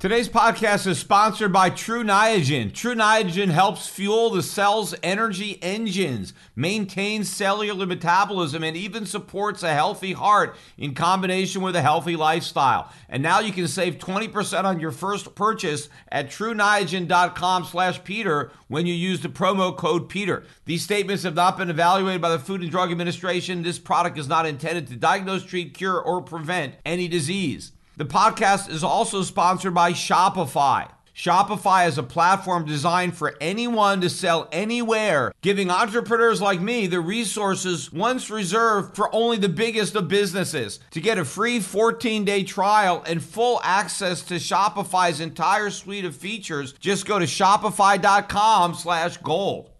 Today's podcast is sponsored by Tru Niagen. Tru Niagen helps fuel the cell's energy engines, maintains cellular metabolism, and even supports a healthy heart in combination with a healthy lifestyle. And now you can save 20% on your first purchase at truniagen.com slash Peter when you use the promo code Peter. These statements have not been evaluated by the Food and Drug Administration. This product is not intended to diagnose, treat, cure, or prevent any disease. The podcast is also sponsored by Shopify. Shopify is a platform designed for anyone to sell anywhere, giving entrepreneurs like me the resources once reserved for only the biggest of businesses. To get a free 14-day trial and full access to Shopify's entire suite of features, just go to shopify.com/gold.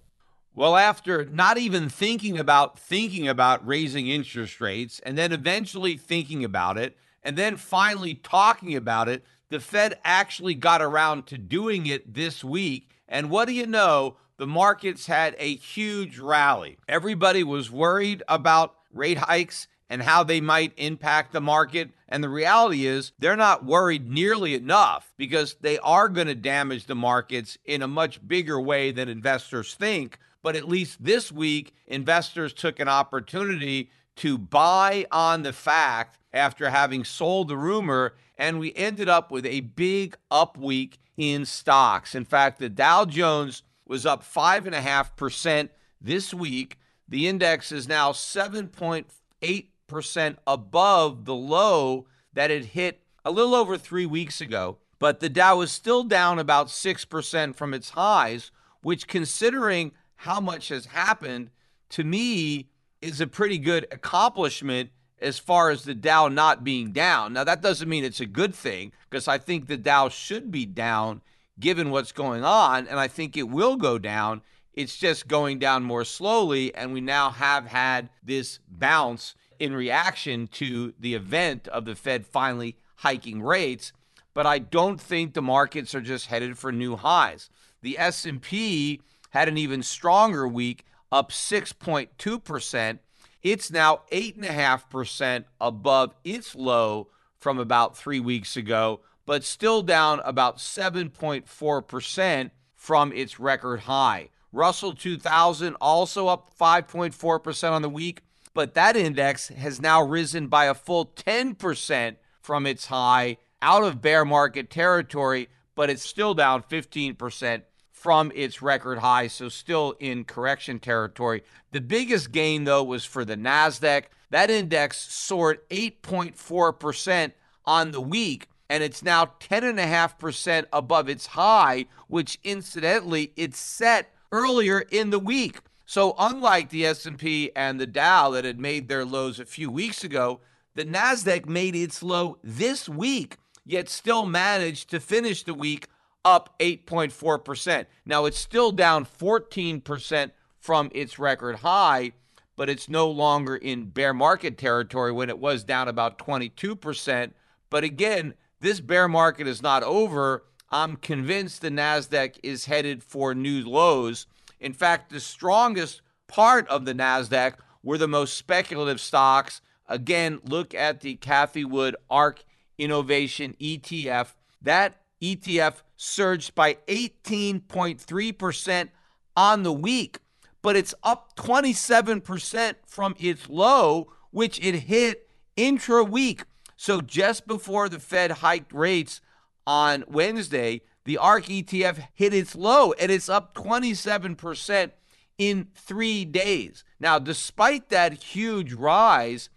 Well, after not even thinking about thinking about raising interest rates and then eventually thinking about it, and then finally talking about it, the Fed actually got around to doing it this week. And what do you know? The markets had a huge rally. Everybody was worried about rate hikes and how they might impact the market. And the reality is, they're not worried nearly enough because they are going to damage the markets in a much bigger way than investors think. But at least this week, investors took an opportunity to buy on the fact after having sold the rumor, and we ended up with a big up week in stocks. In fact, the Dow Jones was up 5.5% this week. The index is now 7.8% above the low that it hit a little over three weeks ago. But the Dow is still down about 6% from its highs, which, considering how much has happened, to me is a pretty good accomplishment as far as the Dow not being down. Now, that doesn't mean it's a good thing because I think the Dow should be down given what's going on, and I think it will go down. It's just going down more slowly, and we now have had this bounce in reaction to the event of the Fed finally hiking rates. But I don't think the markets are just headed for new highs. The S&P had an even stronger week, up 6.2%. It's now 8.5% above its low from about three weeks ago, but still down about 7.4% from its record high. Russell 2000 also up 5.4% on the week, but that index has now risen by a full 10% from its high out of bear market territory, but it's still down 15% from its record high, so still in correction territory. The biggest gain, though, was for the NASDAQ. That index soared 8.4% on the week, and it's now 10.5% above its high, which incidentally it's set earlier in the week. So unlike the S&P and the Dow that had made their lows a few weeks ago, the Nasdaq made its low this week, yet still managed to finish the week up 8.4%. Now it's still down 14% from its record high, but it's no longer in bear market territory when it was down about 22%. But again, this bear market is not over. I'm convinced the NASDAQ is headed for new lows. In fact, the strongest part of the NASDAQ were the most speculative stocks. Again, look at the Cathie Wood ARK Innovation ETF. That ETF surged by 18.3% on the week, but it's up 27% from its low, which it hit intra week. So just before the Fed hiked rates on Wednesday, the ARK ETF hit its low and it's up 27% in three days. Now, despite that huge rise,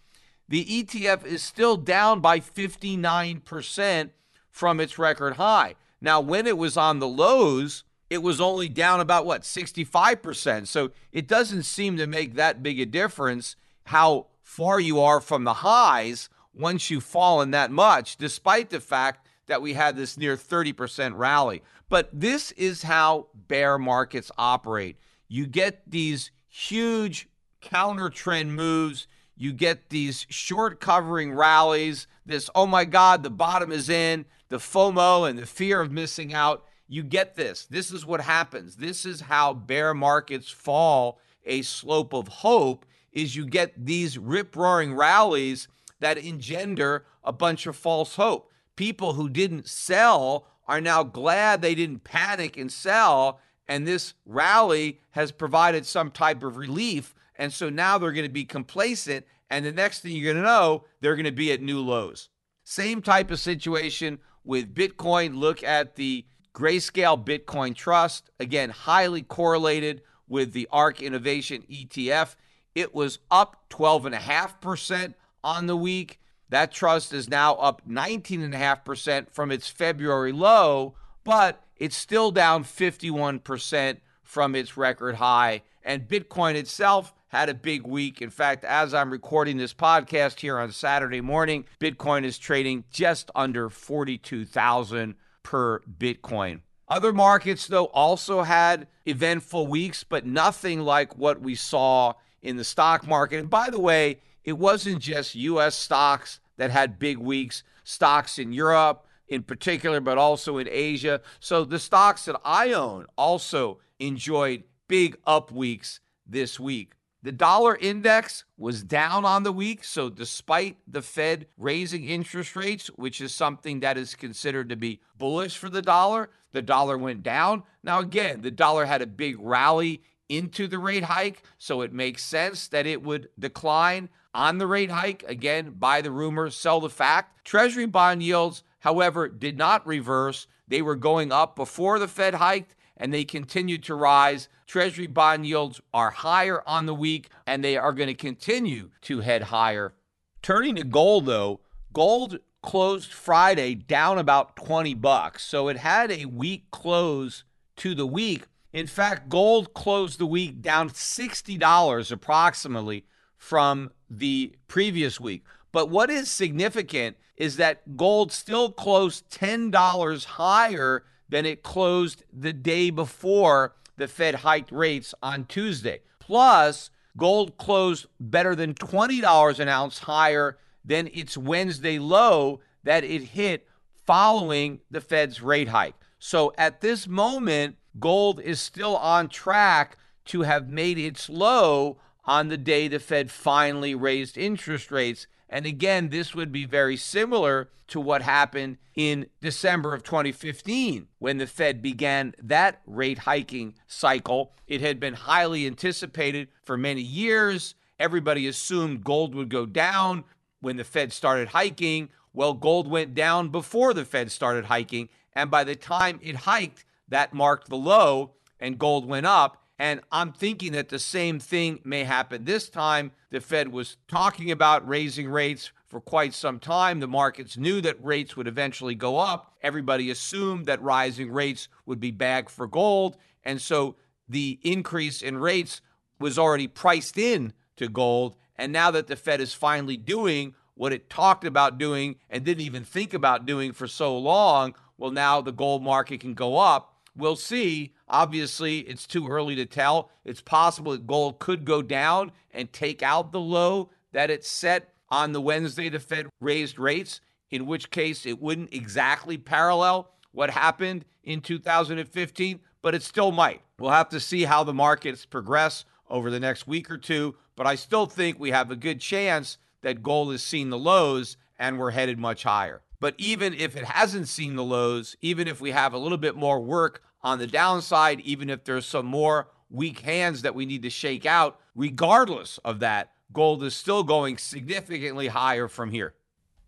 the ETF is still down by 59% from its record high. Now, when it was on the lows, it was only down about what, 65%. So it doesn't seem to make that big a difference how far you are from the highs once you've fallen that much, despite the fact that we had this near 30% rally. But this is how bear markets operate. You get these huge counter trend moves you get these short covering rallies, this, oh my God, the bottom is in, the FOMO and the fear of missing out. You get this. This is what happens. This is how bear markets fall a slope of hope is you get these rip roaring rallies that engender a bunch of false hope. People who didn't sell are now glad they didn't panic and sell and this rally has provided some type of relief and so now they're going to be complacent. And the next thing you're going to know, they're going to be at new lows. Same type of situation with Bitcoin. Look at the Grayscale Bitcoin Trust. Again, highly correlated with the ARK Innovation ETF. It was up 12.5% on the week. That trust is now up 19.5% from its February low, but it's still down 51% from its record high. And Bitcoin itself had a big week. In fact, as I'm recording this podcast here on Saturday morning, Bitcoin is trading just under 42,000 per Bitcoin. Other markets, though, also had eventful weeks, but nothing like what we saw in the stock market. And by the way, it wasn't just US stocks that had big weeks, stocks in Europe in particular, but also in Asia. So the stocks that I own also enjoyed big up weeks this week. The dollar index was down on the week. So, despite the Fed raising interest rates, which is something that is considered to be bullish for the dollar, the dollar went down. Now, again, the dollar had a big rally into the rate hike. So, it makes sense that it would decline on the rate hike. Again, buy the rumor, sell the fact. Treasury bond yields, however, did not reverse. They were going up before the Fed hiked and they continue to rise. Treasury bond yields are higher on the week and they are going to continue to head higher. Turning to gold though, gold closed Friday down about 20 bucks. So it had a weak close to the week. In fact, gold closed the week down $60 approximately from the previous week. But what is significant is that gold still closed $10 higher than it closed the day before the Fed hiked rates on Tuesday. Plus, gold closed better than $20 an ounce higher than its Wednesday low that it hit following the Fed's rate hike. So at this moment, gold is still on track to have made its low on the day the Fed finally raised interest rates and again, this would be very similar to what happened in December of 2015 when the Fed began that rate hiking cycle. It had been highly anticipated for many years. Everybody assumed gold would go down when the Fed started hiking. Well, gold went down before the Fed started hiking. And by the time it hiked that marked the low and gold went up. And I'm thinking that the same thing may happen this time. The Fed was talking about raising rates for quite some time. The markets knew that rates would eventually go up. Everybody assumed that rising rates would be bad for gold. And so the increase in rates was already priced in to gold. And now that the Fed is finally doing what it talked about doing and didn't even think about doing for so long, well, now the gold market can go up. We'll see. Obviously, it's too early to tell. It's possible that gold could go down and take out the low that it set on the Wednesday the Fed raised rates, in which case it wouldn't exactly parallel what happened in 2015, but it still might. We'll have to see how the markets progress over the next week or two, but I still think we have a good chance that gold has seen the lows and we're headed much higher. But even if it hasn't seen the lows, even if we have a little bit more work on the downside, even if there's some more weak hands that we need to shake out, regardless of that, gold is still going significantly higher from here.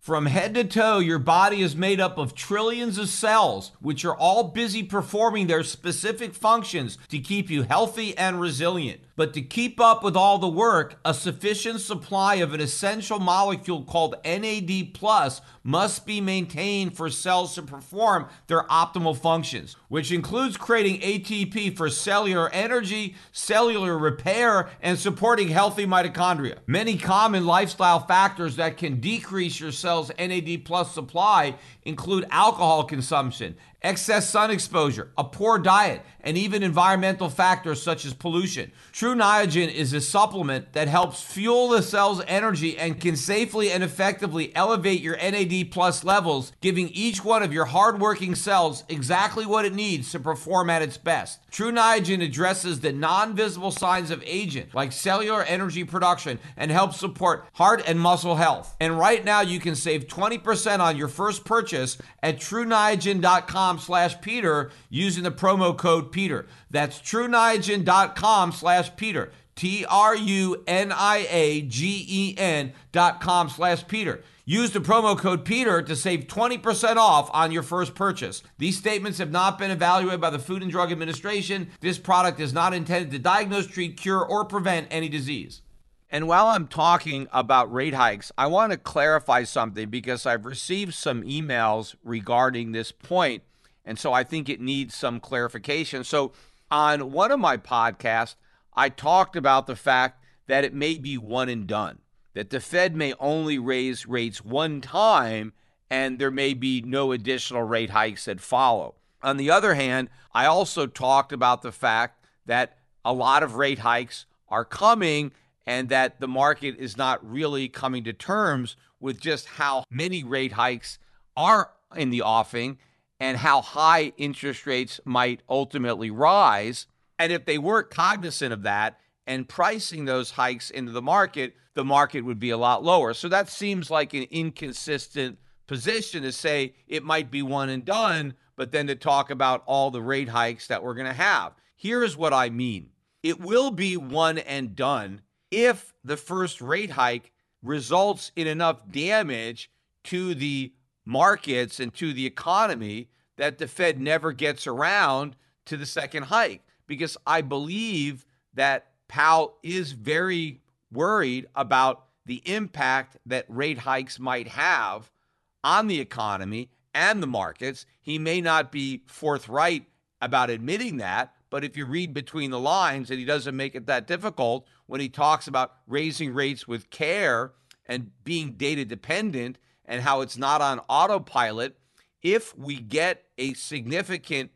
From head to toe, your body is made up of trillions of cells, which are all busy performing their specific functions to keep you healthy and resilient. But to keep up with all the work, a sufficient supply of an essential molecule called NAD plus must be maintained for cells to perform their optimal functions, which includes creating ATP for cellular energy, cellular repair, and supporting healthy mitochondria. Many common lifestyle factors that can decrease your cell's NAD plus supply include alcohol consumption, excess sun exposure, a poor diet, and even environmental factors such as pollution. Tru Niagen is a supplement that helps fuel the cell's energy and can safely and effectively elevate your NAD plus levels, giving each one of your hardworking cells exactly what it needs to perform at its best. Tru Niagen addresses the non-visible signs of aging, like cellular energy production, and helps support heart and muscle health. And right now you can save 20% on your first purchase at truniagen.com slash Peter using the promo code Peter. That's truniagen.com slash Peter. T R U N I A G E N dot com slash Peter. Use the promo code Peter to save 20% off on your first purchase. These statements have not been evaluated by the Food and Drug Administration. This product is not intended to diagnose, treat, cure, or prevent any disease. And while I'm talking about rate hikes, I want to clarify something because I've received some emails regarding this point, and so I think it needs some clarification. So, on one of my podcasts, I talked about the fact that it may be one and done, that the Fed may only raise rates one time and there may be no additional rate hikes that follow. On the other hand, I also talked about the fact that a lot of rate hikes are coming and that the market is not really coming to terms with just how many rate hikes are in the offing and how high interest rates might ultimately rise. And if they weren't cognizant of that and pricing those hikes into the market, the market would be a lot lower. So that seems like an inconsistent position to say it might be one and done, but then to talk about all the rate hikes that we're going to have. Here's what I mean it will be one and done if the first rate hike results in enough damage to the markets and to the economy that the Fed never gets around to the second hike. Because I believe that Powell is very worried about the impact that rate hikes might have on the economy and the markets. He may not be forthright about admitting that, but if you read between the lines, and he doesn't make it that difficult when he talks about raising rates with care and being data dependent and how it's not on autopilot, if we get a significant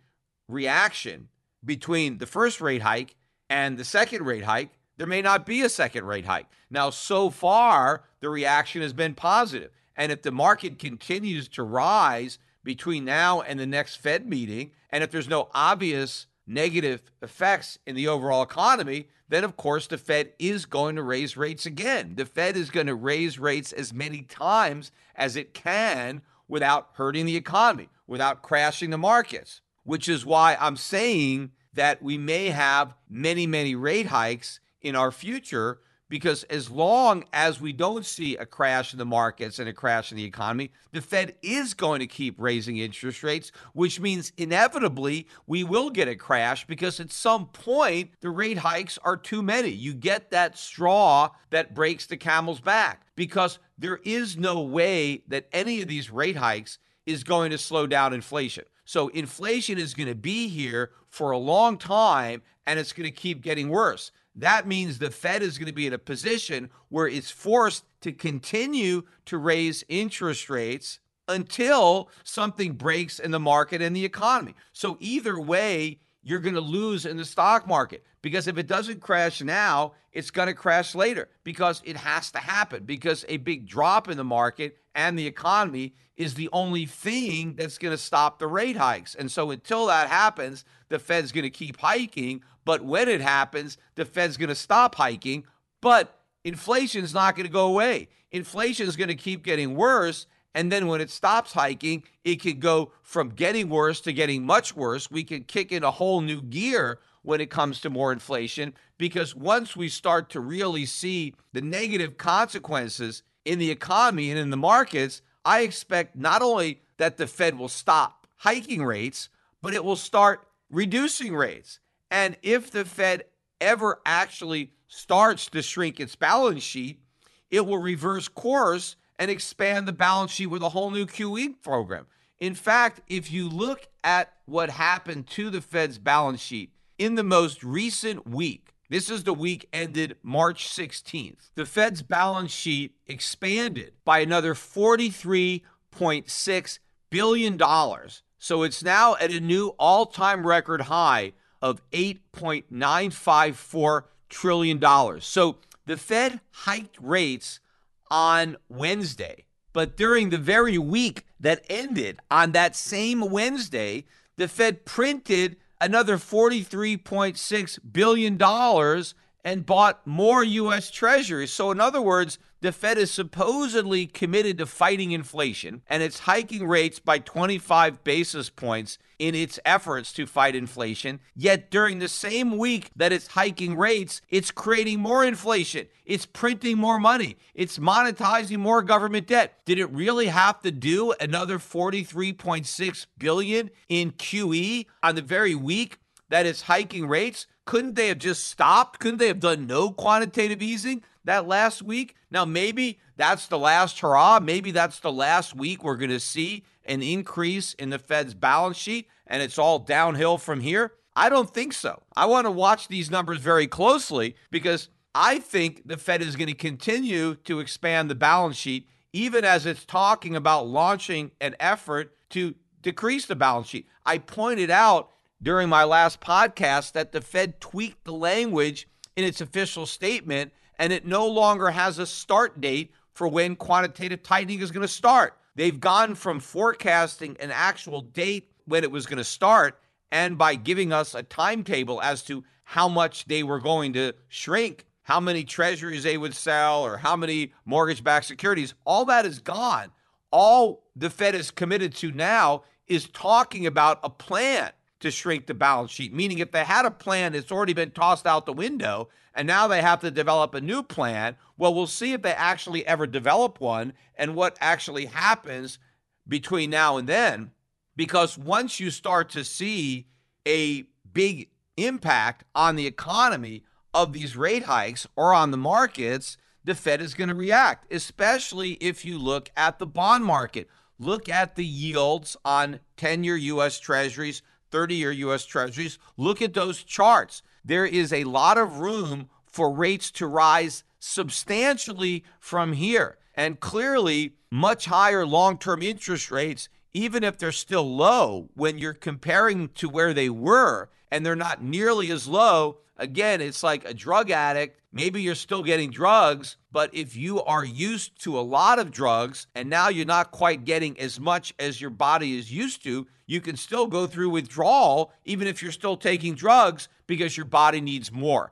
reaction between the first rate hike and the second rate hike, there may not be a second rate hike. Now, so far, the reaction has been positive. And if the market continues to rise between now and the next Fed meeting, and if there's no obvious negative effects in the overall economy, then of course the Fed is going to raise rates again. The Fed is going to raise rates as many times as it can without hurting the economy, without crashing the markets, which is why I'm saying that we may have many, many rate hikes in our future because as long as we don't see a crash in the markets and a crash in the economy, the Fed is going to keep raising interest rates, which means inevitably we will get a crash because at some point the rate hikes are too many. You get that straw that breaks the camel's back because there is no way that any of these rate hikes is going to slow down inflation. So inflation is going to be here for a long time and it's going to keep getting worse. That means the Fed is going to be in a position where it's forced to continue to raise interest rates until something breaks in the market and the economy. So either way, you're going to lose in the stock market because if it doesn't crash now, it's going to crash later because it has to happen because a big drop in the market and the economy is the only thing that's going to stop the rate hikes. And so until that happens, the Fed's going to keep hiking, but when it happens, the Fed's going to stop hiking, but inflation is not going to go away. Inflation is going to keep getting worse and then when it stops hiking, it could go from getting worse to getting much worse. We can kick in a whole new gear when it comes to more inflation because once we start to really see the negative consequences in the economy and in the markets, I expect not only that the Fed will stop hiking rates, but it will start reducing rates. And if the Fed ever actually starts to shrink its balance sheet, it will reverse course and expand the balance sheet with a whole new QE program. In fact, if you look at what happened to the Fed's balance sheet in the most recent week, this is the week ended March 16th. The Fed's balance sheet expanded by another $43.6 billion. So it's now at a new all time record high of $8.954 trillion. So the Fed hiked rates on Wednesday. But during the very week that ended on that same Wednesday, the Fed printed another $43.6 billion and bought more U.S. Treasuries. So, in other words, the Fed is supposedly committed to fighting inflation and it's hiking rates by 25 basis points in its efforts to fight inflation. Yet during the same week that it's hiking rates, it's creating more inflation. It's printing more money. It's monetizing more government debt. Did it really have to do another 43.6 billion in QE on the very week that it's hiking rates? Couldn't they have just stopped? Couldn't they have done no quantitative easing? That last week. Now, maybe that's the last hurrah. Maybe that's the last week we're going to see an increase in the Fed's balance sheet and it's all downhill from here. I don't think so. I want to watch these numbers very closely because I think the Fed is going to continue to expand the balance sheet, even as it's talking about launching an effort to decrease the balance sheet. I pointed out during my last podcast that the Fed tweaked the language in its official statement and it no longer has a start date for when quantitative tightening is going to start. They've gone from forecasting an actual date when it was going to start and by giving us a timetable as to how much they were going to shrink, how many treasuries they would sell, or how many mortgage backed securities, all that is gone. All the Fed is committed to now is talking about a plan to shrink the balance sheet, meaning if they had a plan that's already been tossed out the window and now they have to develop a new plan, well, we'll see if they actually ever develop one and what actually happens between now and then. Because once you start to see a big impact on the economy of these rate hikes or on the markets, the Fed is going to react, especially if you look at the bond market. Look at the yields on 10 year US Treasuries 30 year US Treasuries. Look at those charts. There is a lot of room for rates to rise substantially from here. And clearly, much higher long term interest rates, even if they're still low, when you're comparing to where they were and they're not nearly as low, again, it's like a drug addict. Maybe you're still getting drugs, but if you are used to a lot of drugs and now you're not quite getting as much as your body is used to, you can still go through withdrawal even if you're still taking drugs because your body needs more.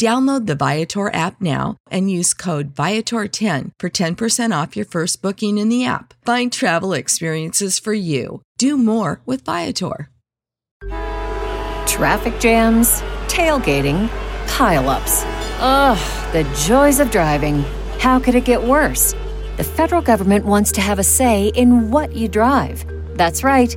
Download the Viator app now and use code Viator10 for 10% off your first booking in the app. Find travel experiences for you. Do more with Viator. Traffic jams, tailgating, pileups. Ugh, the joys of driving. How could it get worse? The federal government wants to have a say in what you drive. That's right.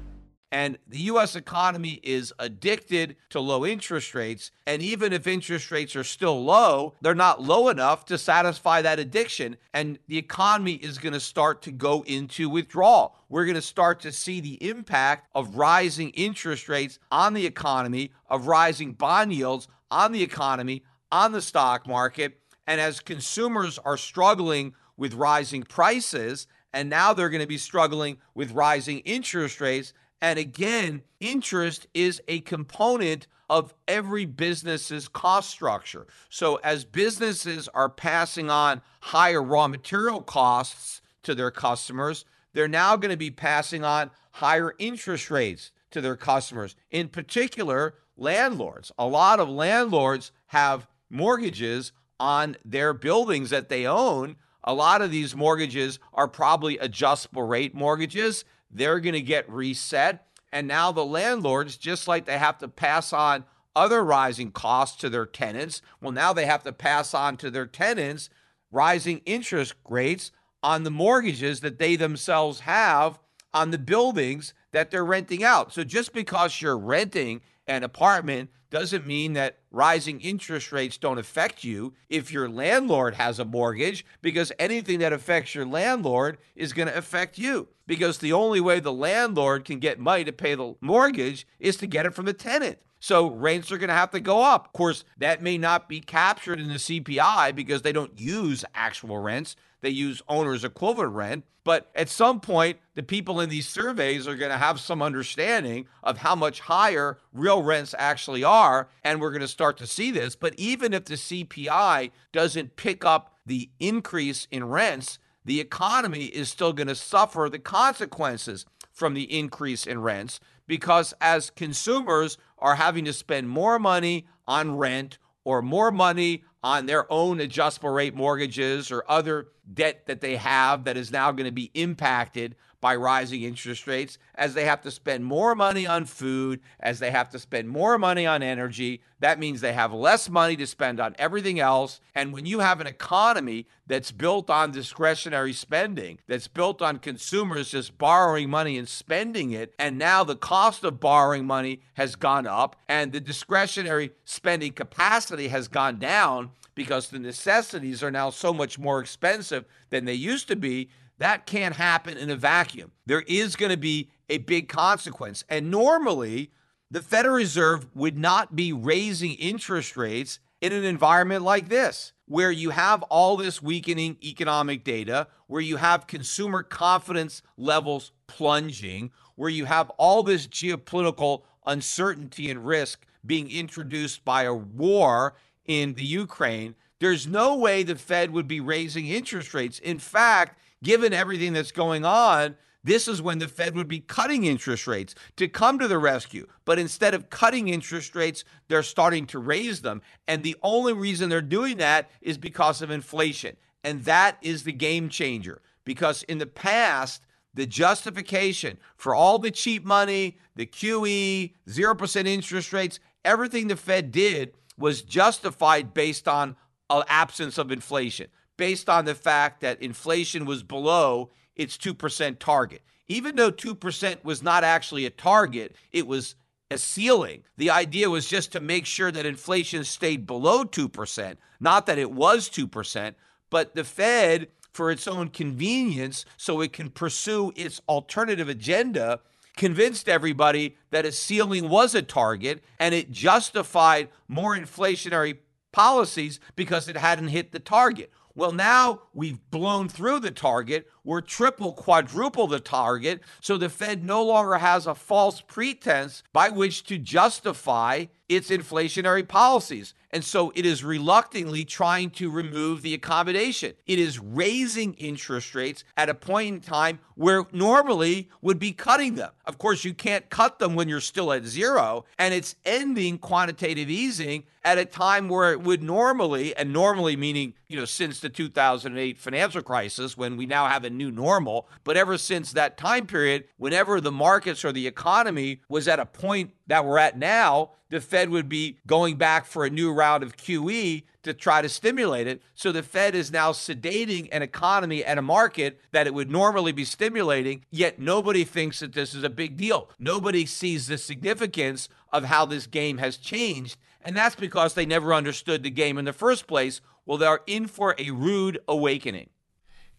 And the U.S. economy is addicted to low interest rates. And even if interest rates are still low, they're not low enough to satisfy that addiction. And the economy is going to start to go into withdrawal. We're going to start to see the impact of rising interest rates on the economy, of rising bond yields on the economy, on the stock market. And as consumers are struggling with rising prices, and now they're going to be struggling with rising interest rates and again, interest is a component of every business's cost structure. So as businesses are passing on higher raw material costs to their customers, they're now going to be passing on higher interest rates to their customers. In particular, landlords. A lot of landlords have mortgages on their buildings that they own. A lot of these mortgages are probably adjustable rate mortgages. They're going to get reset. And now the landlords, just like they have to pass on other rising costs to their tenants, well, now they have to pass on to their tenants rising interest rates on the mortgages that they themselves have on the buildings that they're renting out. So just because you're renting an apartment doesn't mean that rising interest rates don't affect you if your landlord has a mortgage, because anything that affects your landlord is going to affect you. Because the only way the landlord can get money to pay the mortgage is to get it from the tenant. So rents are going to have to go up. Of course, that may not be captured in the CPI because they don't use actual rents, they use owner's equivalent rent. But at some point, the people in these surveys are going to have some understanding of how much higher real rents actually are. And we're going to start to see this. But even if the CPI doesn't pick up the increase in rents, the economy is still going to suffer the consequences from the increase in rents because as consumers are having to spend more money on rent or more money on their own adjustable rate mortgages or other debt that they have that is now going to be impacted by rising interest rates as they have to spend more money on food, as they have to spend more money on energy. That means they have less money to spend on everything else. And when you have an economy that's built on discretionary spending, that's built on consumers just borrowing money and spending it, and now the cost of borrowing money has gone up and the discretionary spending capacity has gone down because the necessities are now so much more expensive than they used to be, that can't happen in a vacuum. There is going to be a big consequence. And normally, the Federal Reserve would not be raising interest rates in an environment like this, where you have all this weakening economic data, where you have consumer confidence levels plunging, where you have all this geopolitical uncertainty and risk being introduced by a war in the Ukraine. There's no way the Fed would be raising interest rates. In fact, given everything that's going on, this is when the Fed would be cutting interest rates to come to the rescue. But instead of cutting interest rates, they're starting to raise them. And the only reason they're doing that is because of inflation. And that is the game changer. Because in the past, the justification for all the cheap money, the QE, 0% interest rates, everything the Fed did was justified based on an absence of inflation based on the fact that inflation was below its 2% target. Even though 2% was not actually a target, it was a ceiling. The idea was just to make sure that inflation stayed below 2%, not that it was 2%, but the Fed, for its own convenience, so it can pursue its alternative agenda, convinced everybody that a ceiling was a target and it justified more inflationary policies because it hadn't hit the target. Well, now we've blown through the target. We're triple, quadruple the target. So the Fed no longer has a false pretense by which to justify its inflationary policies. And so it is reluctantly trying to remove the accommodation. It is raising interest rates at a point in time where normally would be cutting them. Of course, you can't cut them when you're still at zero. And it's ending quantitative easing at a time where it would normally, and normally meaning, you know, since the 2008 financial crisis, when we now have a new normal, but ever since that time period, whenever the markets or the economy was at a point that we're at now, the Fed would be going back for a new round of QE to try to stimulate it. So the Fed is now sedating an economy and a market that it would normally be stimulating, yet nobody thinks that this is a big deal. Nobody sees the significance of how this game has changed. And that's because they never understood the game in the first place. Well, they're in for a rude awakening.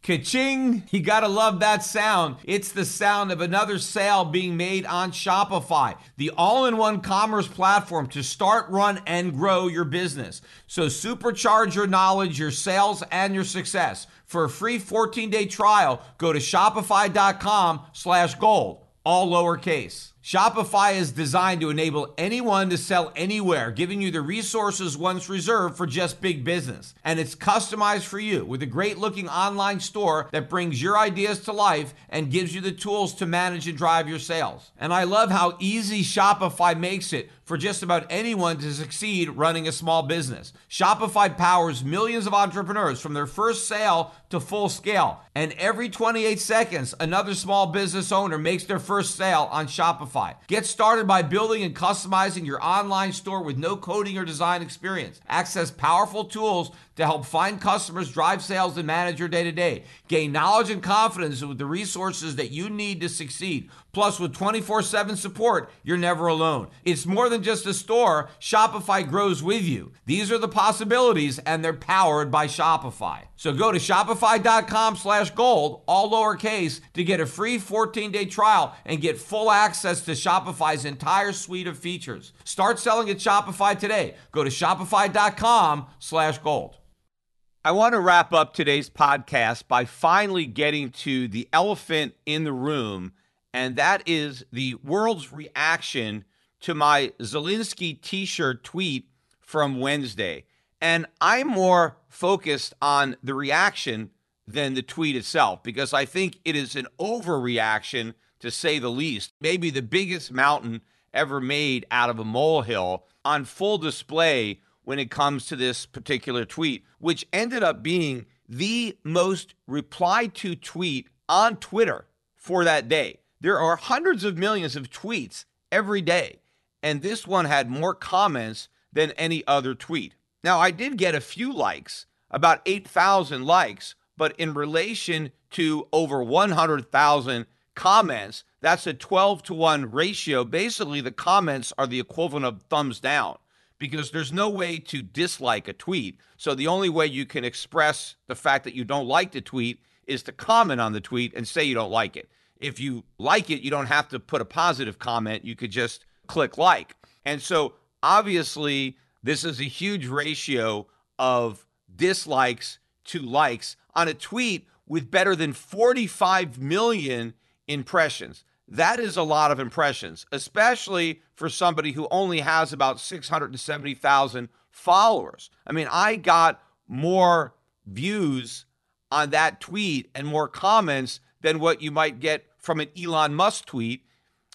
Ka-ching! You gotta love that sound. It's the sound of another sale being made on Shopify, the all-in-one commerce platform to start, run, and grow your business. So supercharge your knowledge, your sales, and your success. For a free 14-day trial, go to shopify.com slash gold, all lowercase. Shopify is designed to enable anyone to sell anywhere, giving you the resources once reserved for just big business. And it's customized for you with a great looking online store that brings your ideas to life and gives you the tools to manage and drive your sales. And I love how easy Shopify makes it for just about anyone to succeed running a small business. Shopify powers millions of entrepreneurs from their first sale to full scale. And every 28 seconds, another small business owner makes their first sale on Shopify. Get started by building and customizing your online store with no coding or design experience. Access powerful tools to help find customers, drive sales, and manage your day to day. Gain knowledge and confidence with the resources that you need to succeed. Plus, with 24 7 support, you're never alone. It's more than just a store, Shopify grows with you. These are the possibilities, and they're powered by Shopify. So go to shopify.com slash gold, all lowercase, to get a free 14 day trial and get full access to Shopify's entire suite of features. Start selling at Shopify today. Go to shopify.com slash gold. I want to wrap up today's podcast by finally getting to the elephant in the room, and that is the world's reaction to my Zelensky t shirt tweet from Wednesday. And I'm more focused on the reaction than the tweet itself because I think it is an overreaction to say the least. Maybe the biggest mountain ever made out of a molehill on full display when it comes to this particular tweet, which ended up being the most replied to tweet on Twitter for that day. There are hundreds of millions of tweets every day, and this one had more comments than any other tweet. Now, I did get a few likes, about 8,000 likes, but in relation to over 100,000 comments, that's a 12 to 1 ratio. Basically, the comments are the equivalent of thumbs down because there's no way to dislike a tweet. So the only way you can express the fact that you don't like the tweet is to comment on the tweet and say you don't like it. If you like it, you don't have to put a positive comment. You could just click like. And so obviously, this is a huge ratio of dislikes to likes on a tweet with better than 45 million impressions. That is a lot of impressions, especially for somebody who only has about 670,000 followers. I mean, I got more views on that tweet and more comments than what you might get from an Elon Musk tweet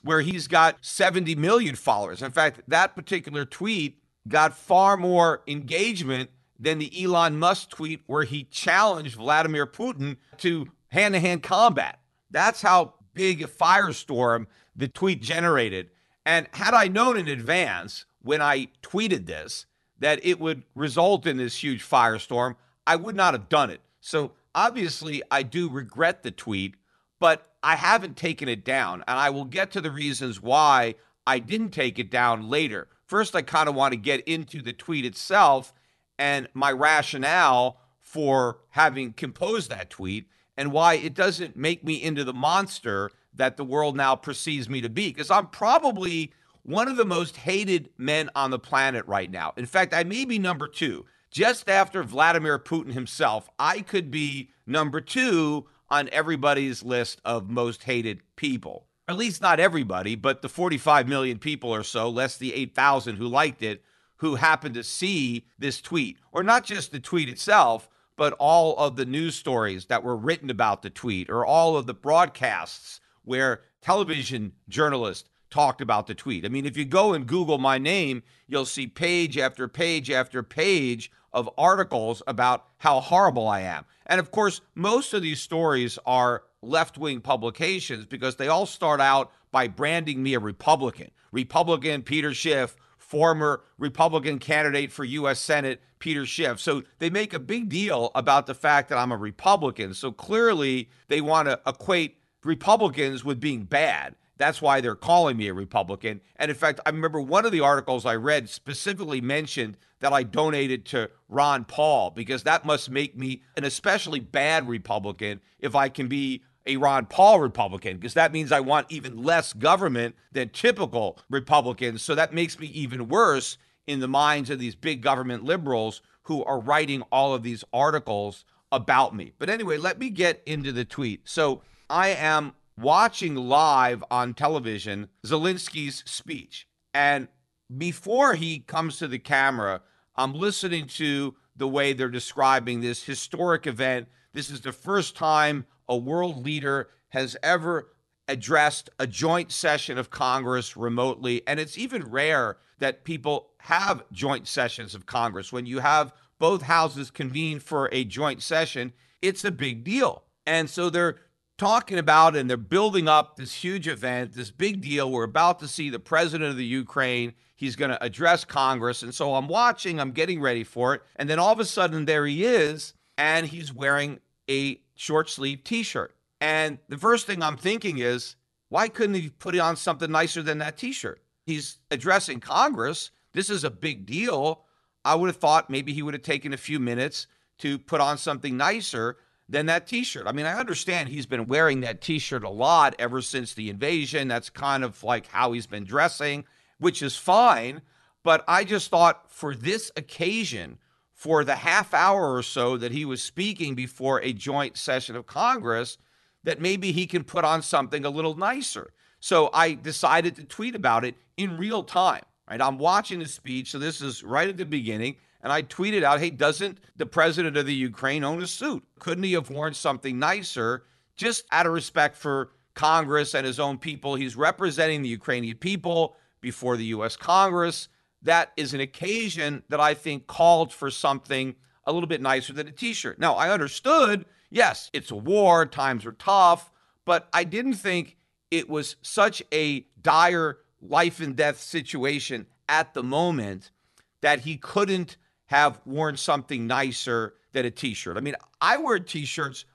where he's got 70 million followers. In fact, that particular tweet got far more engagement than the Elon Musk tweet where he challenged Vladimir Putin to hand to hand combat. That's how big firestorm the tweet generated. And had I known in advance when I tweeted this that it would result in this huge firestorm, I would not have done it. So obviously, I do regret the tweet, but I haven't taken it down. And I will get to the reasons why I didn't take it down later. First, I kind of want to get into the tweet itself and my rationale for having composed that tweet and why it doesn't make me into the monster that the world now perceives me to be. Because I'm probably one of the most hated men on the planet right now. In fact, I may be number two. Just after Vladimir Putin himself, I could be number two on everybody's list of most hated people. At least not everybody, but the 45 million people or so, less the 8,000 who liked it, who happened to see this tweet. Or not just the tweet itself, but all of the news stories that were written about the tweet or all of the broadcasts where television journalists talked about the tweet. I mean, if you go and Google my name, you'll see page after page after page of articles about how horrible I am. And of course, most of these stories are left wing publications because they all start out by branding me a Republican. Republican Peter Schiff former Republican candidate for U.S. Senate, Peter Schiff. So they make a big deal about the fact that I'm a Republican. So clearly they want to equate Republicans with being bad. That's why they're calling me a Republican. And in fact, I remember one of the articles I read specifically mentioned that I donated to Ron Paul because that must make me an especially bad Republican if I can be a Ron Paul Republican because that means I want even less government than typical Republicans. So that makes me even worse in the minds of these big government liberals who are writing all of these articles about me. But anyway, let me get into the tweet. So I am watching live on television Zelensky's speech. And before he comes to the camera, I'm listening to the way they're describing this historic event. This is the first time a world leader has ever addressed a joint session of Congress remotely. And it's even rare that people have joint sessions of Congress. When you have both houses convene for a joint session, it's a big deal. And so they're talking about and they're building up this huge event, this big deal. We're about to see the president of the Ukraine. He's going to address Congress. And so I'm watching, I'm getting ready for it. And then all of a sudden, there he is, and he's wearing a short sleeve t shirt. And the first thing I'm thinking is, why couldn't he put on something nicer than that t shirt? He's addressing Congress. This is a big deal. I would have thought maybe he would have taken a few minutes to put on something nicer than that t shirt. I mean, I understand he's been wearing that t shirt a lot ever since the invasion. That's kind of like how he's been dressing, which is fine. But I just thought for this occasion, for the half hour or so that he was speaking before a joint session of Congress that maybe he can put on something a little nicer. So I decided to tweet about it in real time. Right? I'm watching the speech, so this is right at the beginning, and I tweeted out, "Hey, doesn't the president of the Ukraine own a suit? Couldn't he have worn something nicer just out of respect for Congress and his own people? He's representing the Ukrainian people before the US Congress." That is an occasion that I think called for something a little bit nicer than a t shirt. Now, I understood, yes, it's a war, times are tough, but I didn't think it was such a dire life and death situation at the moment that he couldn't have worn something nicer than a t shirt. I mean, I wear t shirts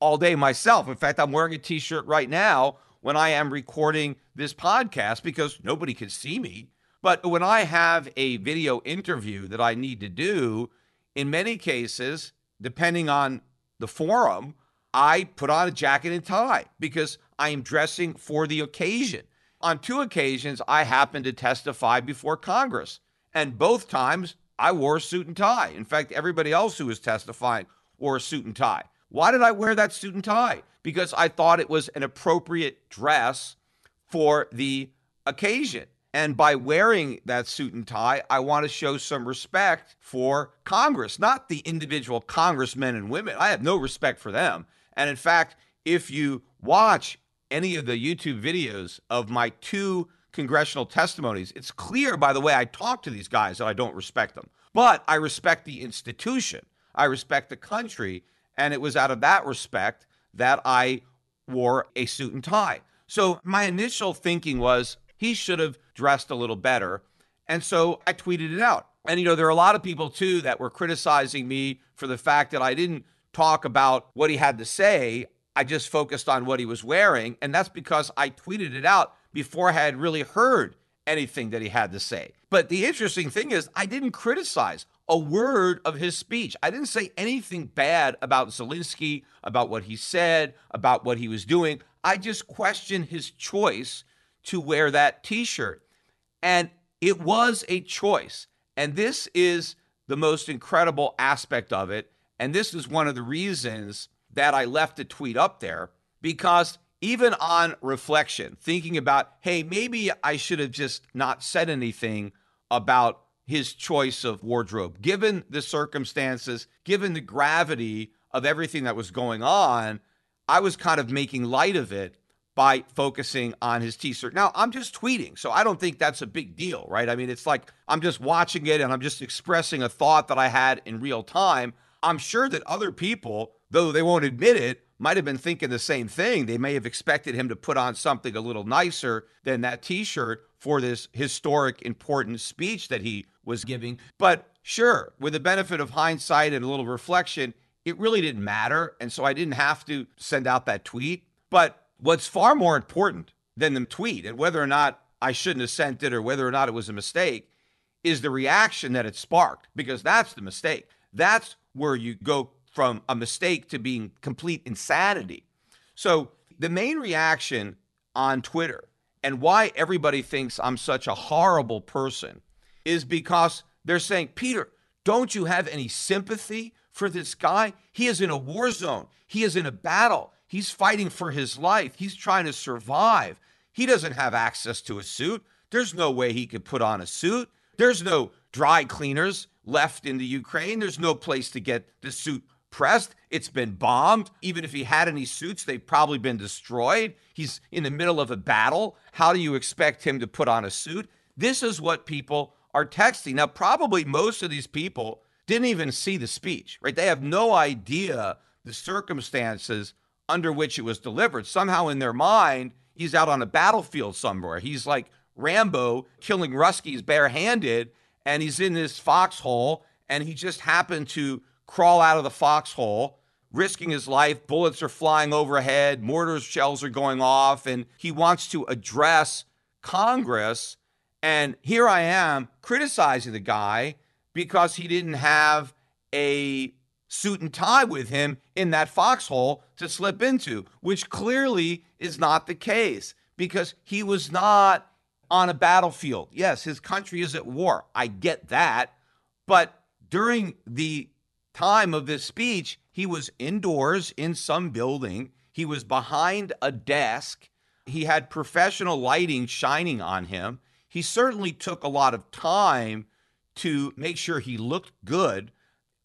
all day myself. In fact, I'm wearing a t shirt right now when I am recording this podcast because nobody can see me. But when I have a video interview that I need to do, in many cases, depending on the forum, I put on a jacket and tie because I am dressing for the occasion. On two occasions, I happened to testify before Congress, and both times I wore a suit and tie. In fact, everybody else who was testifying wore a suit and tie. Why did I wear that suit and tie? Because I thought it was an appropriate dress for the occasion. And by wearing that suit and tie, I want to show some respect for Congress, not the individual congressmen and women. I have no respect for them. And in fact, if you watch any of the YouTube videos of my two congressional testimonies, it's clear by the way I talk to these guys that I don't respect them. But I respect the institution, I respect the country. And it was out of that respect that I wore a suit and tie. So my initial thinking was he should have dressed a little better. And so I tweeted it out. And, you know, there are a lot of people too that were criticizing me for the fact that I didn't talk about what he had to say. I just focused on what he was wearing. And that's because I tweeted it out before I had really heard anything that he had to say. But the interesting thing is, I didn't criticize a word of his speech. I didn't say anything bad about Zelensky, about what he said, about what he was doing. I just questioned his choice to wear that t shirt. And it was a choice. And this is the most incredible aspect of it. And this is one of the reasons that I left the tweet up there because even on reflection, thinking about, hey, maybe I should have just not said anything about his choice of wardrobe, given the circumstances, given the gravity of everything that was going on. I was kind of making light of it by focusing on his t-shirt. Now, I'm just tweeting, so I don't think that's a big deal, right? I mean, it's like I'm just watching it and I'm just expressing a thought that I had in real time. I'm sure that other people, though they won't admit it, might have been thinking the same thing. They may have expected him to put on something a little nicer than that t shirt for this historic, important speech that he was giving. But sure, with the benefit of hindsight and a little reflection, it really didn't matter. And so I didn't have to send out that tweet. But what's far more important than the tweet and whether or not I shouldn't have sent it or whether or not it was a mistake is the reaction that it sparked, because that's the mistake. That's where you go from a mistake to being complete insanity. So, the main reaction on Twitter and why everybody thinks I'm such a horrible person is because they're saying, Peter, don't you have any sympathy for this guy? He is in a war zone, he is in a battle, he's fighting for his life, he's trying to survive. He doesn't have access to a suit. There's no way he could put on a suit. There's no dry cleaners left in the Ukraine. There's no place to get the suit pressed. It's been bombed. Even if he had any suits, they've probably been destroyed. He's in the middle of a battle. How do you expect him to put on a suit? This is what people are texting. Now, probably most of these people didn't even see the speech, right? They have no idea the circumstances under which it was delivered. Somehow in their mind, he's out on a battlefield somewhere. He's like Rambo killing Ruskies barehanded, and he's in this foxhole, and he just happened to crawl out of the foxhole, risking his life. Bullets are flying overhead, mortar shells are going off, and he wants to address Congress. And here I am criticizing the guy because he didn't have a suit and tie with him in that foxhole to slip into, which clearly is not the case because he was not on a battlefield. Yes, his country is at war. I get that. But during the time of this speech, he was indoors in some building. He was behind a desk. He had professional lighting shining on him. He certainly took a lot of time to make sure he looked good.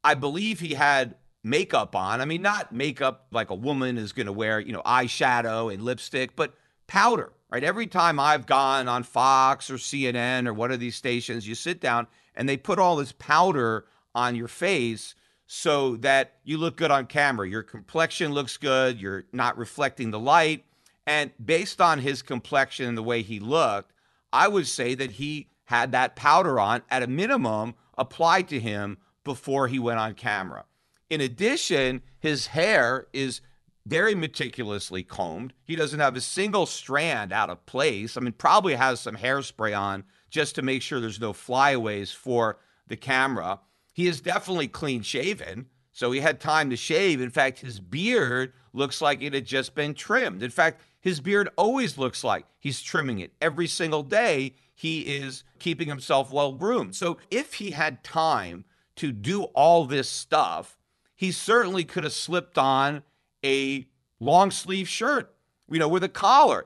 I believe he had makeup on. I mean, not makeup like a woman is going to wear, you know, eyeshadow and lipstick, but powder, right? Every time I've gone on Fox or CNN or one of these stations, you sit down and they put all this powder on your face so that you look good on camera. Your complexion looks good. You're not reflecting the light. And based on his complexion and the way he looked, I would say that he had that powder on at a minimum applied to him before he went on camera. In addition, his hair is very meticulously combed. He doesn't have a single strand out of place. I mean, probably has some hairspray on just to make sure there's no flyaways for the camera. He is definitely clean shaven, so he had time to shave. In fact, his beard looks like it had just been trimmed. In fact, his beard always looks like he's trimming it every single day. He is keeping himself well groomed. So if he had time to do all this stuff, he certainly could have slipped on a long sleeve shirt, you know, with a collar.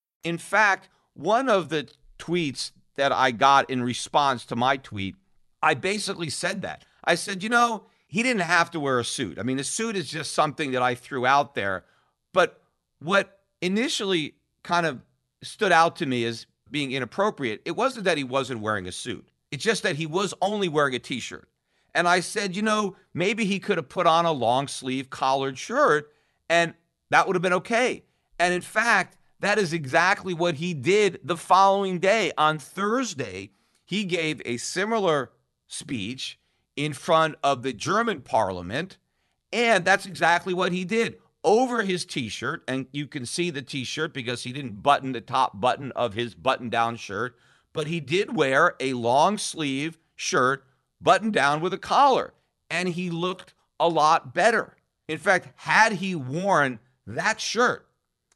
In fact, one of the tweets that I got in response to my tweet, I basically said that. I said, you know, he didn't have to wear a suit. I mean, a suit is just something that I threw out there. But what initially kind of stood out to me as being inappropriate, it wasn't that he wasn't wearing a suit. It's just that he was only wearing a t shirt. And I said, you know, maybe he could have put on a long sleeve collared shirt and that would have been okay. And in fact, that is exactly what he did the following day. On Thursday, he gave a similar speech in front of the German parliament. And that's exactly what he did over his t shirt. And you can see the t shirt because he didn't button the top button of his button down shirt, but he did wear a long sleeve shirt buttoned down with a collar. And he looked a lot better. In fact, had he worn that shirt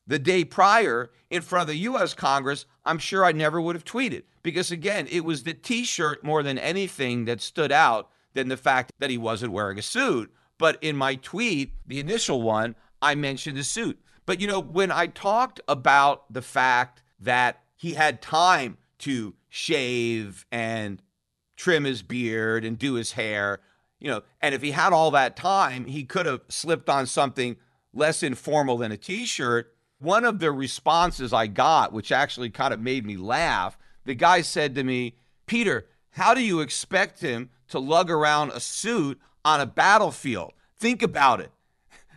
the day prior in front of the US Congress, I'm sure I never would have tweeted. Because again, it was the t shirt more than anything that stood out than the fact that he wasn't wearing a suit. But in my tweet, the initial one, I mentioned the suit. But you know, when I talked about the fact that he had time to shave and trim his beard and do his hair, you know, and if he had all that time, he could have slipped on something less informal than a t shirt one of the responses I got, which actually kind of made me laugh, the guy said to me, Peter, how do you expect him to lug around a suit on a battlefield? Think about it.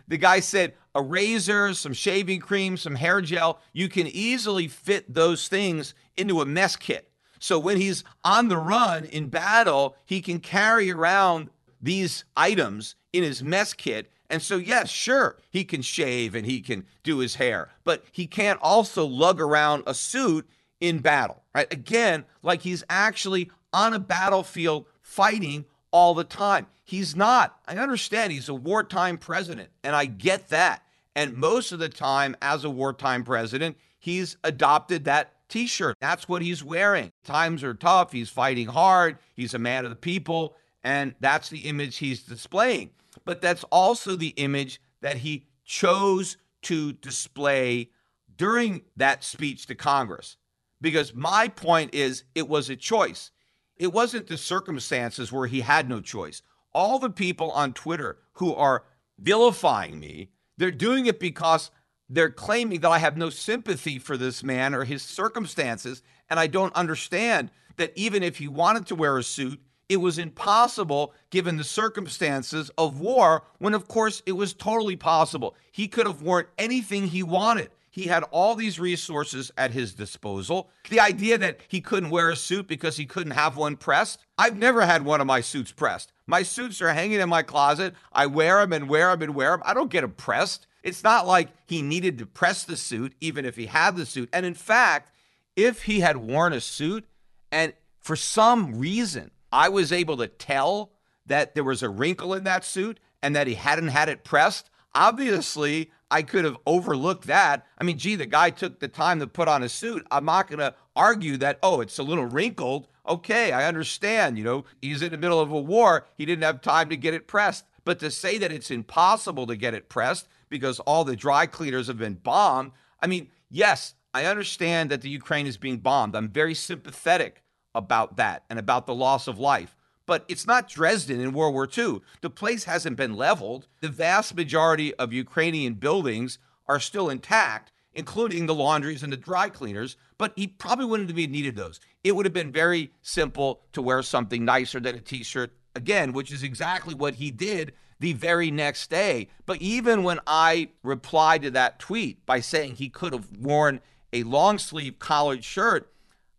The guy said, a razor, some shaving cream, some hair gel, you can easily fit those things into a mess kit. So when he's on the run in battle, he can carry around these items in his mess kit and so, yes, sure, he can shave and he can do his hair, but he can't also lug around a suit in battle, right? Again, like he's actually on a battlefield fighting all the time. He's not. I understand he's a wartime president, and I get that. And most of the time, as a wartime president, he's adopted that t shirt. That's what he's wearing. Times are tough. He's fighting hard. He's a man of the people. And that's the image he's displaying but that's also the image that he chose to display during that speech to Congress. Because my point is, it was a choice. It wasn't the circumstances where he had no choice. All the people on Twitter who are vilifying me, they're doing it because they're claiming that I have no sympathy for this man or his circumstances. And I don't understand that even if he wanted to wear a suit, it was impossible given the circumstances of war, when of course it was totally possible. He could have worn anything he wanted. He had all these resources at his disposal. The idea that he couldn't wear a suit because he couldn't have one pressed, I've never had one of my suits pressed. My suits are hanging in my closet. I wear them and wear them and wear them. I don't get them pressed. It's not like he needed to press the suit, even if he had the suit. And in fact, if he had worn a suit and for some reason I was able to tell that there was a wrinkle in that suit and that he hadn't had it pressed, obviously I could have overlooked that. I mean, gee, the guy took the time to put on a suit. I'm not going to argue that, oh, it's a little wrinkled. Okay, I understand. You know, he's in the middle of a war. He didn't have time to get it pressed. But to say that it's impossible to get it pressed because all the dry cleaners have been bombed, I mean, yes, I understand that the Ukraine is being bombed. I'm very sympathetic about that and about the loss of life. But it's not Dresden in World War II. The place hasn't been leveled. The vast majority of Ukrainian buildings are still intact, including the laundries and the dry cleaners. But he probably wouldn't have needed those. It would have been very simple to wear something nicer than a t shirt, again, which is exactly what he did the very next day. But even when I replied to that tweet by saying he could have worn a long sleeve collared shirt,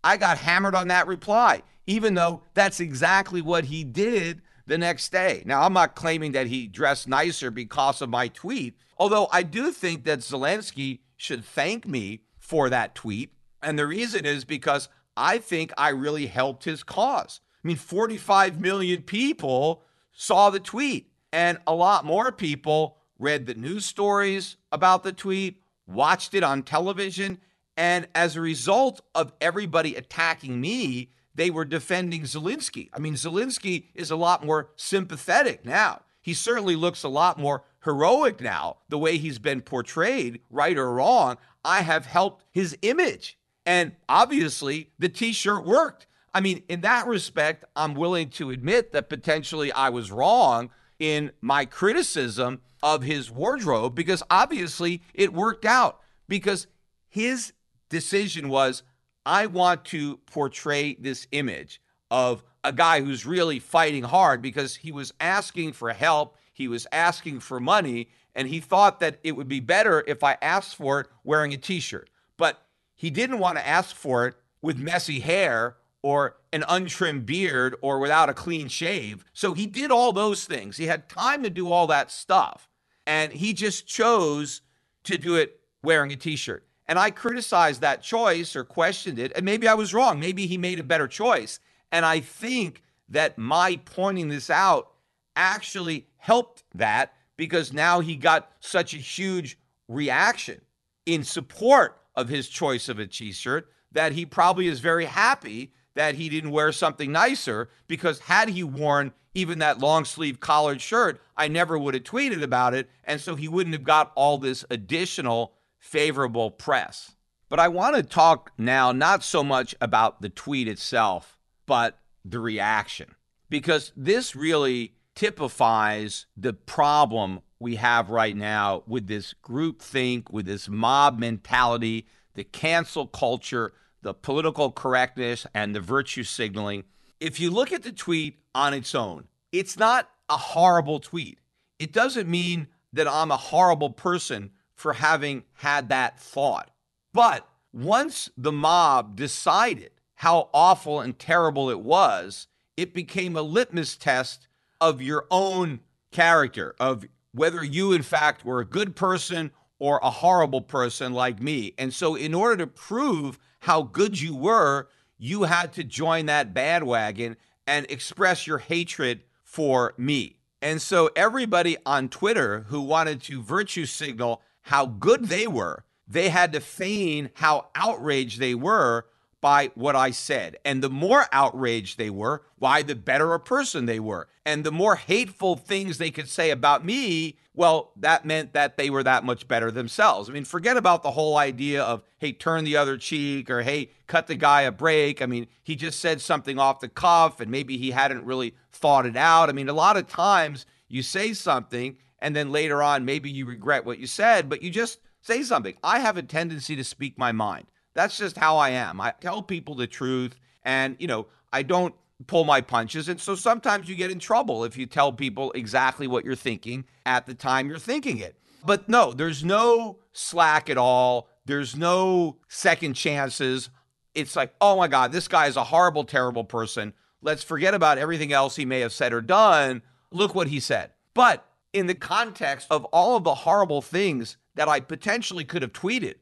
I got hammered on that reply, even though that's exactly what he did the next day. Now, I'm not claiming that he dressed nicer because of my tweet, although I do think that Zelensky should thank me for that tweet. And the reason is because I think I really helped his cause. I mean, 45 million people saw the tweet, and a lot more people read the news stories about the tweet, watched it on television, and as a result of everybody attacking me, they were defending Zelensky. I mean, Zelensky is a lot more sympathetic now. He certainly looks a lot more heroic now, the way he's been portrayed, right or wrong. I have helped his image. And obviously, the t shirt worked. I mean, in that respect, I'm willing to admit that potentially I was wrong in my criticism of his wardrobe because obviously it worked out because his decision was I want to portray this image of a guy who's really fighting hard because he was asking for help, he was asking for money, and he thought that it would be better if I asked for it wearing a t shirt. But he didn't want to ask for it with messy hair or an untrimmed beard or without a clean shave. So he did all those things. He had time to do all that stuff. And he just chose to do it wearing a t shirt. And I criticized that choice or questioned it. And maybe I was wrong. Maybe he made a better choice. And I think that my pointing this out actually helped that because now he got such a huge reaction in support of his choice of a t shirt that he probably is very happy that he didn't wear something nicer because had he worn even that long sleeve collared shirt, I never would have tweeted about it. And so he wouldn't have got all this additional favorable press. But I want to talk now not so much about the tweet itself, but the reaction, because this really typifies the problem we have right now with this group think, with this mob mentality, the cancel culture, the political correctness, and the virtue signaling. If you look at the tweet on its own, it's not a horrible tweet. It doesn't mean that I'm a horrible person for having had that thought. But once the mob decided how awful and terrible it was, it became a litmus test of your own character, of whether you, in fact, were a good person or a horrible person like me. And so, in order to prove how good you were, you had to join that bandwagon and express your hatred for me. And so, everybody on Twitter who wanted to virtue signal how good they were. They had to feign how outraged they were by what I said. And the more outraged they were, why, the better a person they were. And the more hateful things they could say about me, well, that meant that they were that much better themselves. I mean, forget about the whole idea of, hey, turn the other cheek or, hey, cut the guy a break. I mean, he just said something off the cuff and maybe he hadn't really thought it out. I mean, a lot of times you say something and then later on maybe you regret what you said, but you just say something. I have a tendency to speak my mind. That's just how I am. I tell people the truth and, you know, I don't pull my punches. And so sometimes you get in trouble if you tell people exactly what you're thinking at the time you're thinking it. But no, there's no slack at all. There's no second chances. It's like, oh my God, this guy is a horrible, terrible person. Let's forget about everything else he may have said or done. Look what he said. But in the context of all of the horrible things that I potentially could have tweeted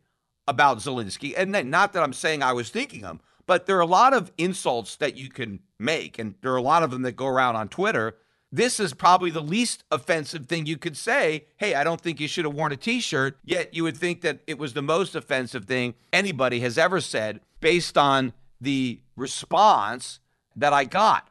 about Zelensky. And then, not that I'm saying I was thinking them, but there are a lot of insults that you can make, and there are a lot of them that go around on Twitter. This is probably the least offensive thing you could say. Hey, I don't think you should have worn a t shirt. Yet you would think that it was the most offensive thing anybody has ever said based on the response that I got.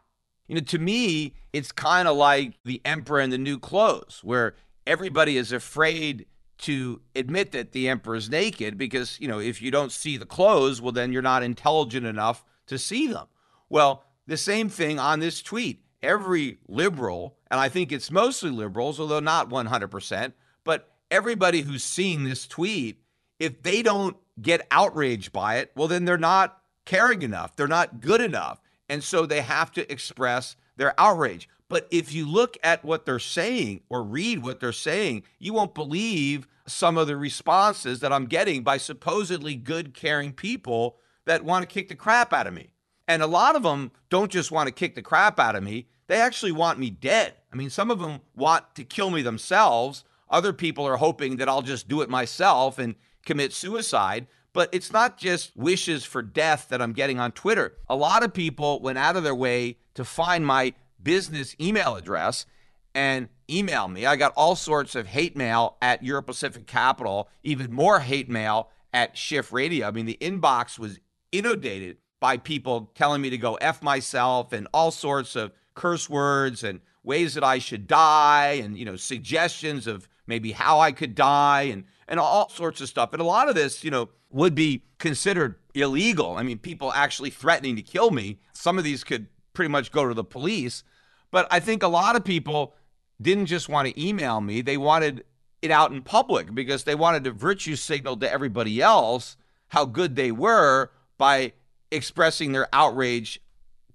You know, to me, it's kind of like the emperor in the new clothes, where everybody is afraid to admit that the emperor's naked because, you know, if you don't see the clothes, well, then you're not intelligent enough to see them. Well, the same thing on this tweet. Every liberal, and I think it's mostly liberals, although not 100%, but everybody who's seeing this tweet, if they don't get outraged by it, well, then they're not caring enough. They're not good enough. And so they have to express their outrage. But if you look at what they're saying or read what they're saying, you won't believe some of the responses that I'm getting by supposedly good, caring people that want to kick the crap out of me. And a lot of them don't just want to kick the crap out of me, they actually want me dead. I mean, some of them want to kill me themselves. Other people are hoping that I'll just do it myself and commit suicide. But it's not just wishes for death that I'm getting on Twitter. A lot of people went out of their way to find my business email address and email me. I got all sorts of hate mail at Euro Pacific Capital, even more hate mail at Schiff Radio. I mean, the inbox was inundated by people telling me to go F myself and all sorts of curse words and ways that I should die and, you know, suggestions of maybe how I could die and, and all sorts of stuff. And a lot of this, you know, would be considered illegal. I mean, people actually threatening to kill me. Some of these could pretty much go to the police. But I think a lot of people didn't just want to email me, they wanted it out in public because they wanted to virtue signal to everybody else how good they were by expressing their outrage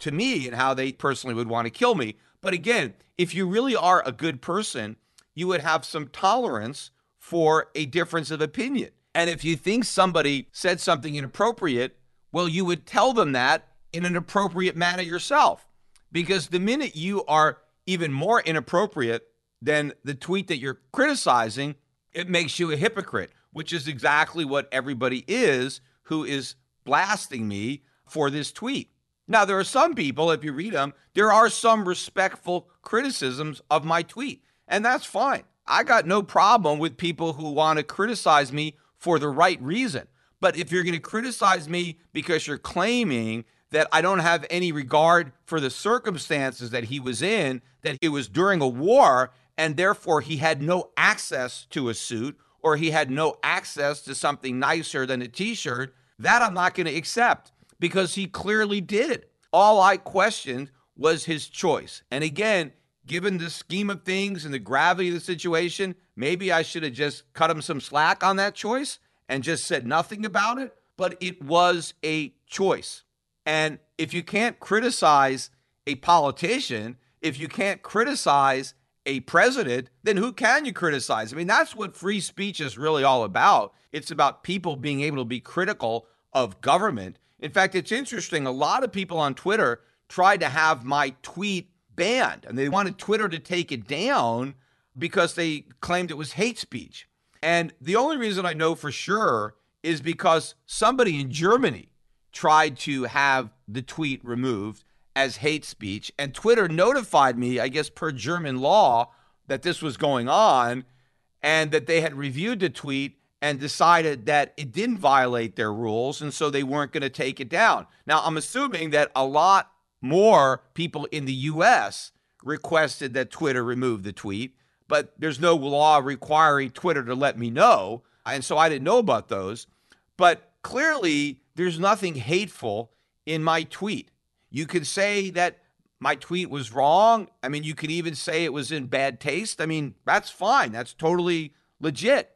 to me and how they personally would want to kill me. But again, if you really are a good person, you would have some tolerance for a difference of opinion. And if you think somebody said something inappropriate, well, you would tell them that in an appropriate manner yourself. Because the minute you are even more inappropriate than the tweet that you're criticizing, it makes you a hypocrite, which is exactly what everybody is who is blasting me for this tweet. Now, there are some people, if you read them, there are some respectful criticisms of my tweet, and that's fine. I got no problem with people who want to criticize me for the right reason. But if you're going to criticize me because you're claiming that I don't have any regard for the circumstances that he was in, that it was during a war, and therefore he had no access to a suit or he had no access to something nicer than a t shirt, that I'm not going to accept because he clearly did. it. All I questioned was his choice. And again, given the scheme of things and the gravity of the situation, maybe I should have just cut him some slack on that choice and just said nothing about it. But it was a choice. And if you can't criticize a politician, if you can't criticize a president, then who can you criticize? I mean, that's what free speech is really all about. It's about people being able to be critical of government. In fact, it's interesting. A lot of people on Twitter tried to have my tweet banned, and they wanted Twitter to take it down because they claimed it was hate speech. And the only reason I know for sure is because somebody in Germany tried to have the tweet removed as hate speech. And Twitter notified me, I guess per German law, that this was going on and that they had reviewed the tweet and decided that it didn't violate their rules. And so they weren't going to take it down. Now, I'm assuming that a lot more people in the US requested that Twitter remove the tweet, but there's no law requiring Twitter to let me know. And so I didn't know about those. But clearly, there's nothing hateful in my tweet. You could say that my tweet was wrong. I mean, you could even say it was in bad taste. I mean, that's fine. That's totally legit.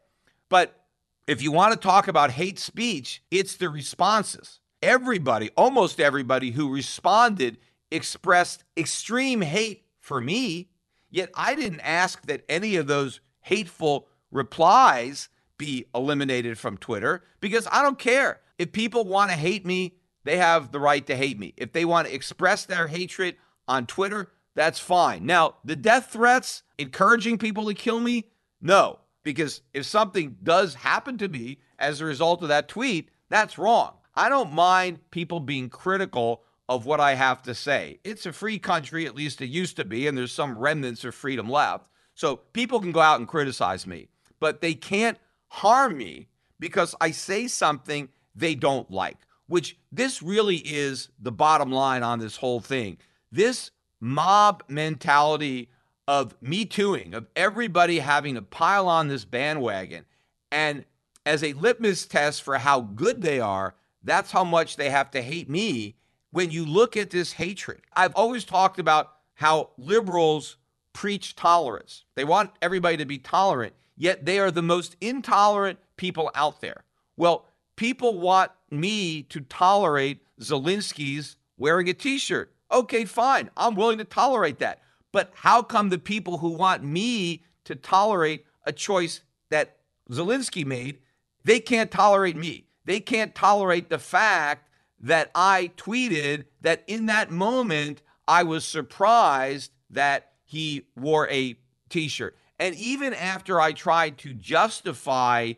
But if you want to talk about hate speech, it's the responses. Everybody, almost everybody who responded expressed extreme hate for me, yet I didn't ask that any of those hateful replies be eliminated from Twitter because I don't care. If people want to hate me, they have the right to hate me. If they want to express their hatred on Twitter, that's fine. Now, the death threats, encouraging people to kill me, no, because if something does happen to me as a result of that tweet, that's wrong. I don't mind people being critical of what I have to say. It's a free country, at least it used to be, and there's some remnants of freedom left. So people can go out and criticize me, but they can't harm me because I say something they don't like, which this really is the bottom line on this whole thing. This mob mentality of me tooing, of everybody having to pile on this bandwagon, And as a litmus test for how good they are, that's how much they have to hate me when you look at this hatred. I've always talked about how liberals preach tolerance. They want everybody to be tolerant, yet they are the most intolerant people out there. Well, people want me to tolerate Zelensky's wearing a t shirt. Okay, fine. I'm willing to tolerate that. But how come the people who want me to tolerate a choice that Zelensky made, they can't tolerate me? They can't tolerate the fact that I tweeted that in that moment I was surprised that he wore a t shirt. And even after I tried to justify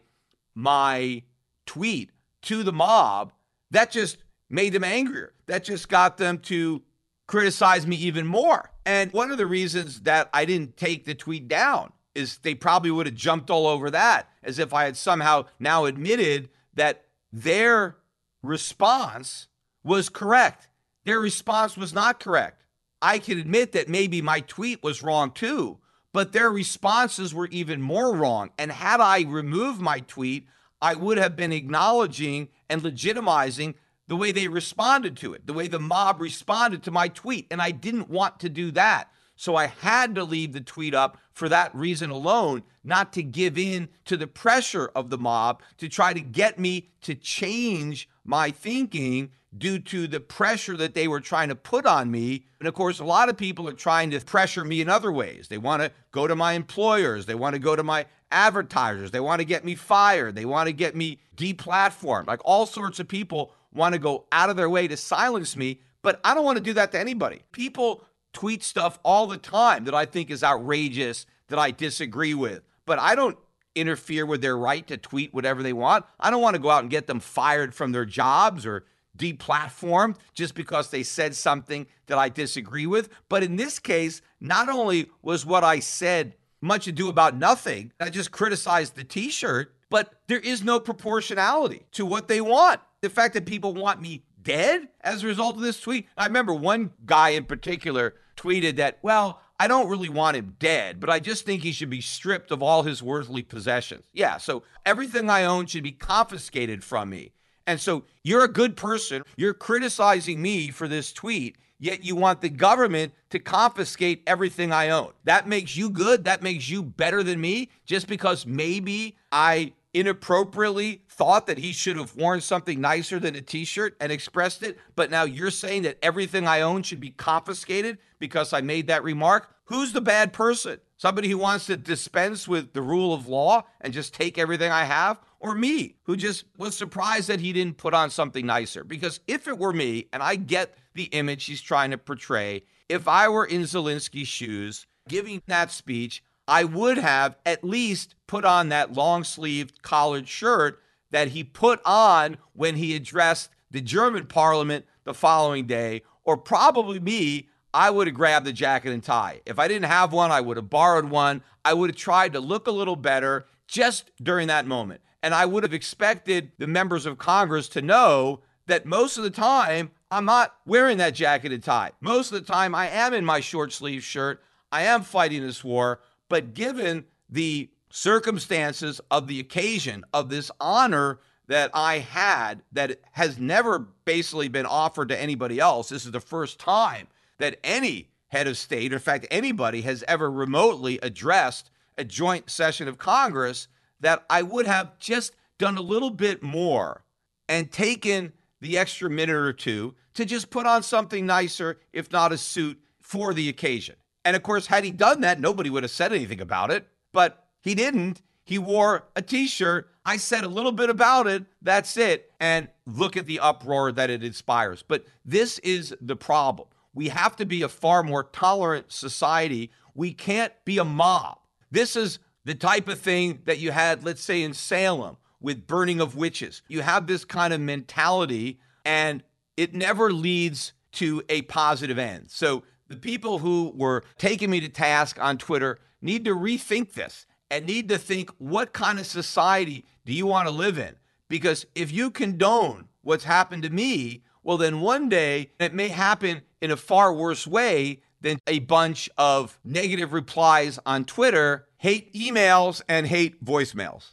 my tweet to the mob, that just made them angrier. That just got them to criticize me even more. And one of the reasons that I didn't take the tweet down is they probably would have jumped all over that as if I had somehow now admitted that their response was correct. Their response was not correct. I can admit that maybe my tweet was wrong too, but their responses were even more wrong. And had I removed my tweet, I would have been acknowledging and legitimizing the way they responded to it, the way the mob responded to my tweet. And I didn't want to do that. So I had to leave the tweet up for that reason alone, not to give in to the pressure of the mob to try to get me to change my thinking due to the pressure that they were trying to put on me. And of course, a lot of people are trying to pressure me in other ways. They want to go to my employers, they want to go to my advertisers, they want to get me fired, they want to get me deplatformed. Like all sorts of people want to go out of their way to silence me, but I don't want to do that to anybody. People tweet stuff all the time that I think is outrageous, that I disagree with, but I don't interfere with their right to tweet whatever they want. I don't want to go out and get them fired from their jobs or deplatformed just because they said something that I disagree with. But in this case, not only was what I said much ado about nothing, I just criticized the t shirt, but there is no proportionality to what they want. The fact that people want me dead as a result of this tweet. I remember one guy in particular tweeted that, well, I don't really want him dead, but I just think he should be stripped of all his worldly possessions. Yeah, so everything I own should be confiscated from me. And so you're a good person. You're criticizing me for this tweet, yet you want the government to confiscate everything I own. That makes you good. That makes you better than me just because maybe I inappropriately thought that he should have worn something nicer than a t-shirt and expressed it but now you're saying that everything i own should be confiscated because i made that remark who's the bad person somebody who wants to dispense with the rule of law and just take everything i have or me who just was surprised that he didn't put on something nicer because if it were me and i get the image he's trying to portray if i were in zelensky's shoes giving that speech I would have at least put on that long sleeved collared shirt that he put on when he addressed the German parliament the following day, or probably me, I would have grabbed the jacket and tie. If I didn't have one, I would have borrowed one. I would have tried to look a little better just during that moment. And I would have expected the members of Congress to know that most of the time, I'm not wearing that jacket and tie. Most of the time, I am in my short sleeve shirt. I am fighting this war. But given the circumstances of the occasion of this honor that I had that has never basically been offered to anybody else, this is the first time that any head of state, in fact, anybody has ever remotely addressed a joint session of Congress, that I would have just done a little bit more and taken the extra minute or two to just put on something nicer, if not a suit, for the occasion. And of course, had he done that, nobody would have said anything about it. But he didn't. He wore a t shirt. I said a little bit about it. That's it. And look at the uproar that it inspires. But this is the problem. We have to be a far more tolerant society. We can't be a mob. This is the type of thing that you had, let's say, in Salem with burning of witches. You have this kind of mentality, and it never leads to a positive end. So the people who were taking me to task on Twitter need to rethink this and need to think what kind of society do you want to live in? Because if you condone what's happened to me, well, then one day it may happen in a far worse way than a bunch of negative replies on Twitter, hate emails and hate voicemails.